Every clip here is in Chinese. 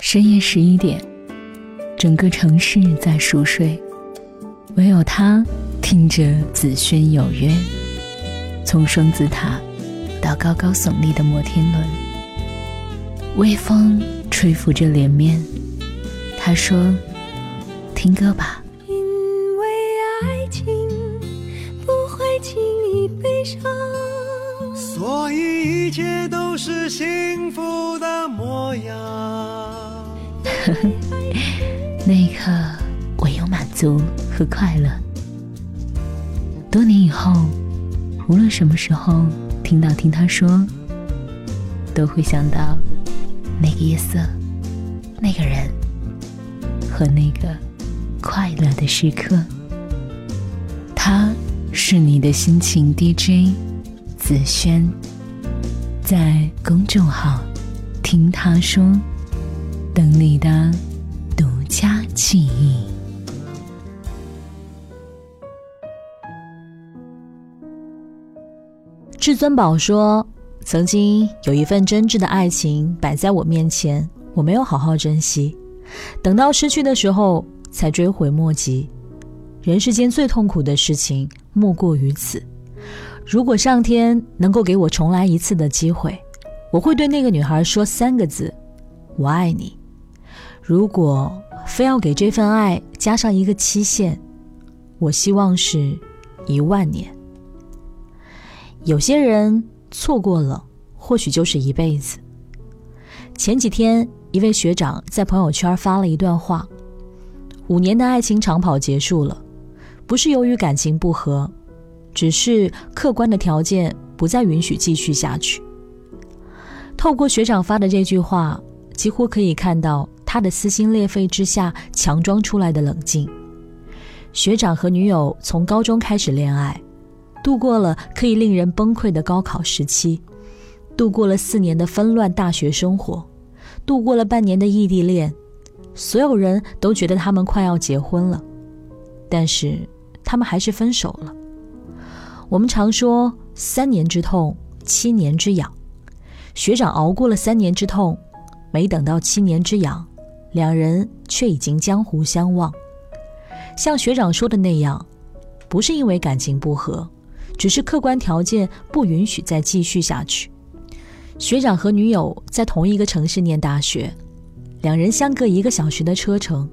深夜十一点，整个城市在熟睡，唯有他听着紫萱有约。从双子塔到高高耸立的摩天轮，微风吹拂着脸面。他说：“听歌吧。”所以一切都是幸福的模样。呵 呵那一刻，唯有满足和快乐。多年以后，无论什么时候听到听他说，都会想到那个夜色、那个人和那个快乐的时刻。他是你的心情 DJ 子轩，在公众号听他说。等你的独家记忆。至尊宝说：“曾经有一份真挚的爱情摆在我面前，我没有好好珍惜，等到失去的时候才追悔莫及。人世间最痛苦的事情莫过于此。如果上天能够给我重来一次的机会，我会对那个女孩说三个字：我爱你。”如果非要给这份爱加上一个期限，我希望是一万年。有些人错过了，或许就是一辈子。前几天，一位学长在朋友圈发了一段话：五年的爱情长跑结束了，不是由于感情不和，只是客观的条件不再允许继续下去。透过学长发的这句话，几乎可以看到。他的撕心裂肺之下强装出来的冷静。学长和女友从高中开始恋爱，度过了可以令人崩溃的高考时期，度过了四年的纷乱大学生活，度过了半年的异地恋。所有人都觉得他们快要结婚了，但是他们还是分手了。我们常说三年之痛，七年之痒。学长熬过了三年之痛，没等到七年之痒。两人却已经江湖相忘，像学长说的那样，不是因为感情不和，只是客观条件不允许再继续下去。学长和女友在同一个城市念大学，两人相隔一个小时的车程。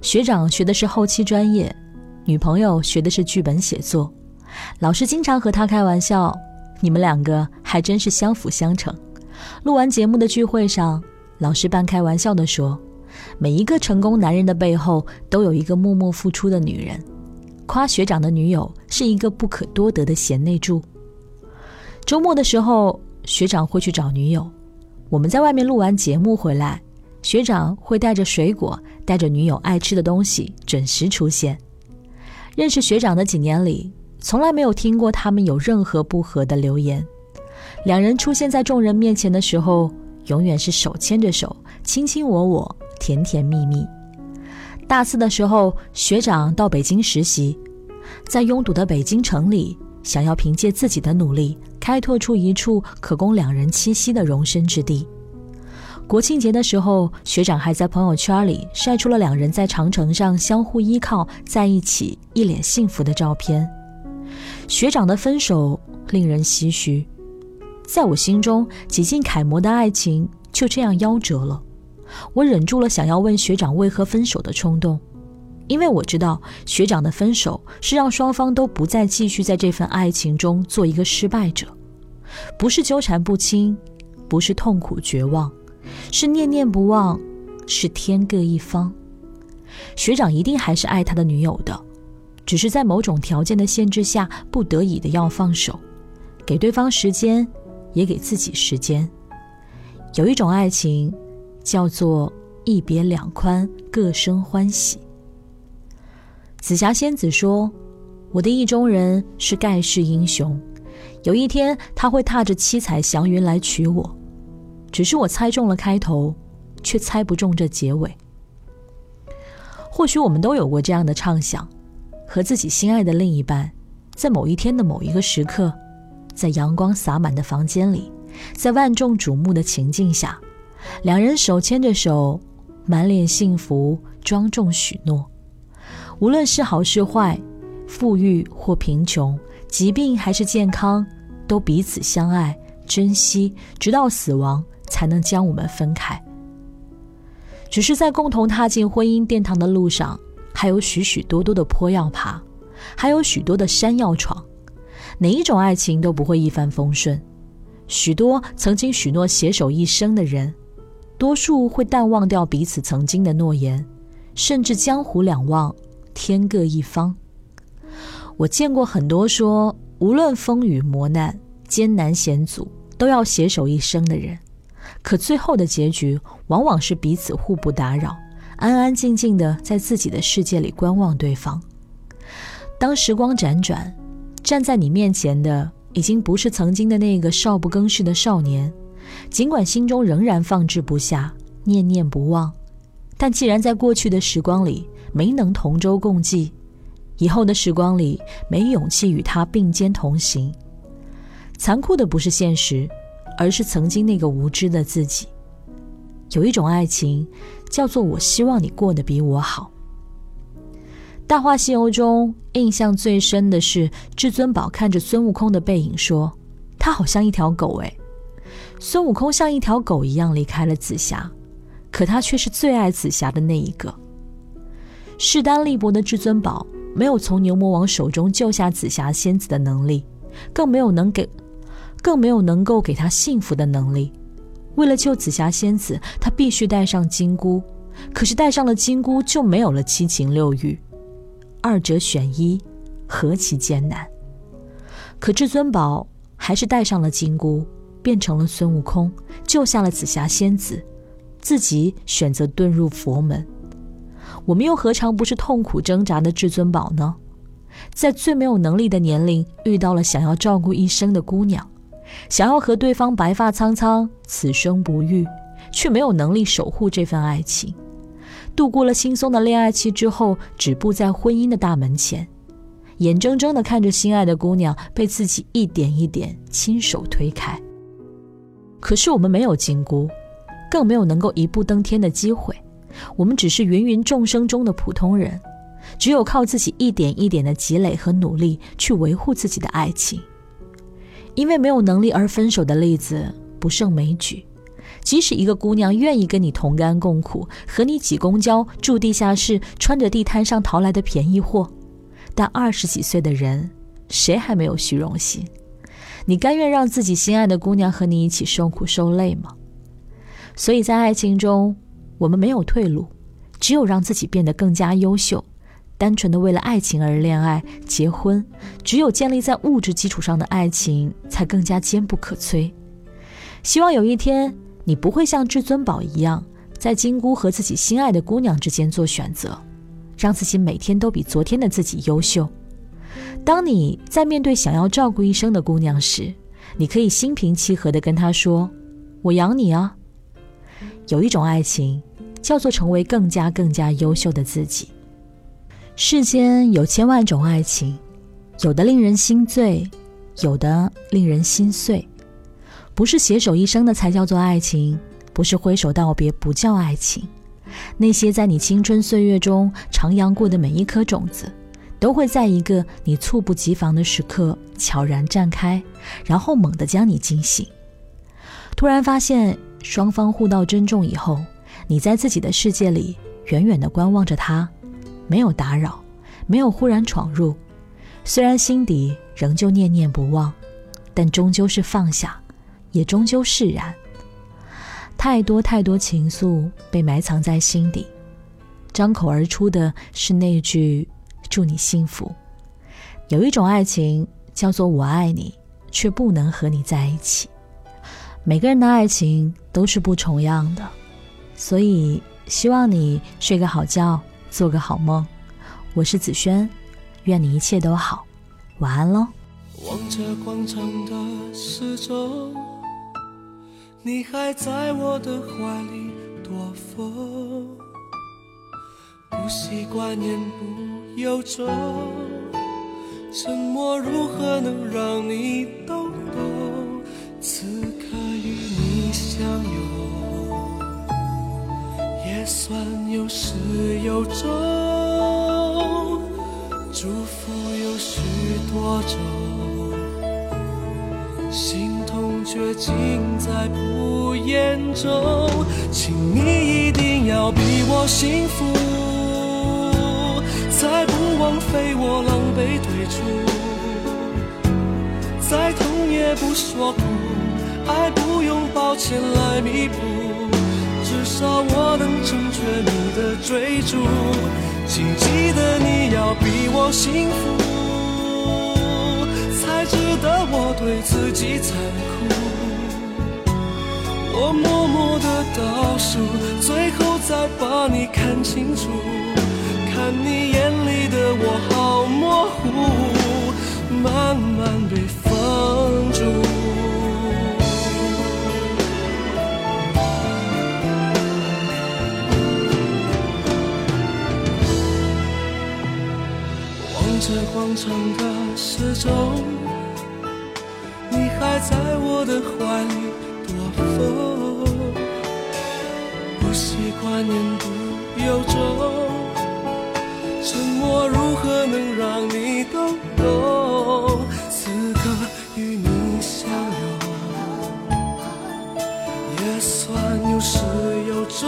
学长学的是后期专业，女朋友学的是剧本写作。老师经常和他开玩笑：“你们两个还真是相辅相成。”录完节目的聚会上，老师半开玩笑地说。每一个成功男人的背后都有一个默默付出的女人，夸学长的女友是一个不可多得的贤内助。周末的时候，学长会去找女友，我们在外面录完节目回来，学长会带着水果，带着女友爱吃的东西，准时出现。认识学长的几年里，从来没有听过他们有任何不和的留言。两人出现在众人面前的时候，永远是手牵着手，卿卿我我。甜甜蜜蜜。大四的时候，学长到北京实习，在拥堵的北京城里，想要凭借自己的努力，开拓出一处可供两人栖息的容身之地。国庆节的时候，学长还在朋友圈里晒出了两人在长城上相互依靠在一起，一脸幸福的照片。学长的分手令人唏嘘，在我心中，几近楷模的爱情就这样夭折了。我忍住了想要问学长为何分手的冲动，因为我知道学长的分手是让双方都不再继续在这份爱情中做一个失败者，不是纠缠不清，不是痛苦绝望，是念念不忘，是天各一方。学长一定还是爱他的女友的，只是在某种条件的限制下，不得已的要放手，给对方时间，也给自己时间。有一种爱情。叫做一别两宽，各生欢喜。紫霞仙子说：“我的意中人是盖世英雄，有一天他会踏着七彩祥云来娶我。只是我猜中了开头，却猜不中这结尾。或许我们都有过这样的畅想：和自己心爱的另一半，在某一天的某一个时刻，在阳光洒满的房间里，在万众瞩目的情境下。”两人手牵着手，满脸幸福，庄重许诺。无论是好是坏，富裕或贫穷，疾病还是健康，都彼此相爱、珍惜，直到死亡才能将我们分开。只是在共同踏进婚姻殿堂的路上，还有许许多多的坡要爬，还有许多的山要闯。哪一种爱情都不会一帆风顺。许多曾经许诺携手一生的人，多数会淡忘掉彼此曾经的诺言，甚至江湖两忘，天各一方。我见过很多说，无论风雨磨难、艰难险阻，都要携手一生的人。可最后的结局往往是彼此互不打扰，安安静静的在自己的世界里观望对方。当时光辗转，站在你面前的已经不是曾经的那个少不更事的少年，尽管心中仍然放置不下、念念不忘，但既然在过去的时光里没能同舟共济，以后的时光里没勇气与他并肩同行，残酷的不是现实。而是曾经那个无知的自己。有一种爱情，叫做“我希望你过得比我好”。《大话西游》中印象最深的是至尊宝看着孙悟空的背影说：“他好像一条狗。”哎，孙悟空像一条狗一样离开了紫霞，可他却是最爱紫霞的那一个。势单力薄的至尊宝没有从牛魔王手中救下紫霞仙子的能力，更没有能给。更没有能够给他幸福的能力。为了救紫霞仙子，他必须带上金箍。可是带上了金箍，就没有了七情六欲。二者选一，何其艰难！可至尊宝还是带上了金箍，变成了孙悟空，救下了紫霞仙子，自己选择遁入佛门。我们又何尝不是痛苦挣扎的至尊宝呢？在最没有能力的年龄，遇到了想要照顾一生的姑娘。想要和对方白发苍苍，此生不遇，却没有能力守护这份爱情。度过了轻松的恋爱期之后，止步在婚姻的大门前，眼睁睁地看着心爱的姑娘被自己一点一点亲手推开。可是我们没有金箍，更没有能够一步登天的机会。我们只是芸芸众生中的普通人，只有靠自己一点一点的积累和努力，去维护自己的爱情。因为没有能力而分手的例子不胜枚举，即使一个姑娘愿意跟你同甘共苦，和你挤公交、住地下室、穿着地摊上淘来的便宜货，但二十几岁的人，谁还没有虚荣心？你甘愿让自己心爱的姑娘和你一起受苦受累吗？所以在爱情中，我们没有退路，只有让自己变得更加优秀。单纯的为了爱情而恋爱、结婚，只有建立在物质基础上的爱情才更加坚不可摧。希望有一天，你不会像至尊宝一样，在金箍和自己心爱的姑娘之间做选择，让自己每天都比昨天的自己优秀。当你在面对想要照顾一生的姑娘时，你可以心平气和地跟她说：“我养你啊。”有一种爱情，叫做成为更加更加优秀的自己。世间有千万种爱情，有的令人心醉，有的令人心碎。不是携手一生的才叫做爱情，不是挥手道别不叫爱情。那些在你青春岁月中徜徉过的每一颗种子，都会在一个你猝不及防的时刻悄然绽开，然后猛地将你惊醒。突然发现双方互道珍重以后，你在自己的世界里远远地观望着他。没有打扰，没有忽然闯入，虽然心底仍旧念念不忘，但终究是放下，也终究释然。太多太多情愫被埋藏在心底，张口而出的是那句“祝你幸福”。有一种爱情叫做“我爱你，却不能和你在一起”。每个人的爱情都是不重样的，所以希望你睡个好觉。做个好梦，我是子轩，愿你一切都好，晚安喽。望着广场的时钟，你还在我的怀里躲风，不习惯言不由衷，沉默如何能让你懂懂？有始有终，祝福有许多种，心痛却尽在不言中。请你一定要比我幸福，才不枉费我狼狈退出。再痛也不说苦，爱不用抱歉来弥补。至少我能成全你的追逐，请记得你要比我幸福，才值得我对自己残酷。我默默的倒数，最后再把你看清楚，看你眼里的我好模糊，慢慢被封住。广场的时钟，你还在我的怀里躲风，不习惯言不由衷，沉默如何能让你懂？此刻与你相拥，也算有始有终，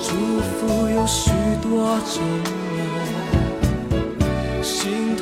祝福有许多种。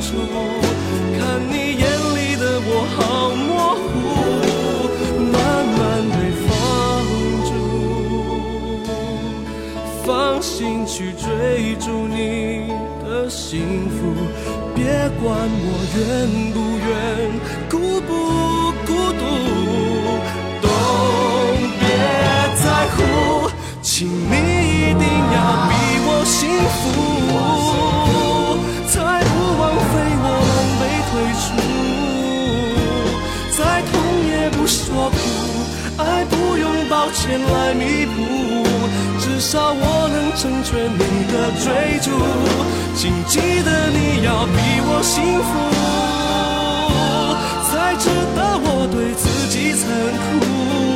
看你眼里的我好模糊，慢慢被放逐，放心去追逐你的幸福，别管我愿不愿，孤不孤独。都别在乎请你一定要比我幸福，用抱歉来弥补，至少我能成全你的追逐。请记得你要比我幸福，才值得我对自己残酷。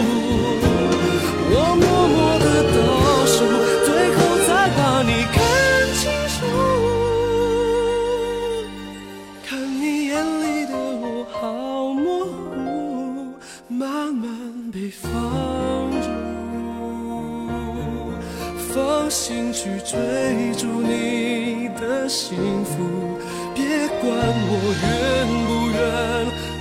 心去追逐你的幸福，别管我愿不愿。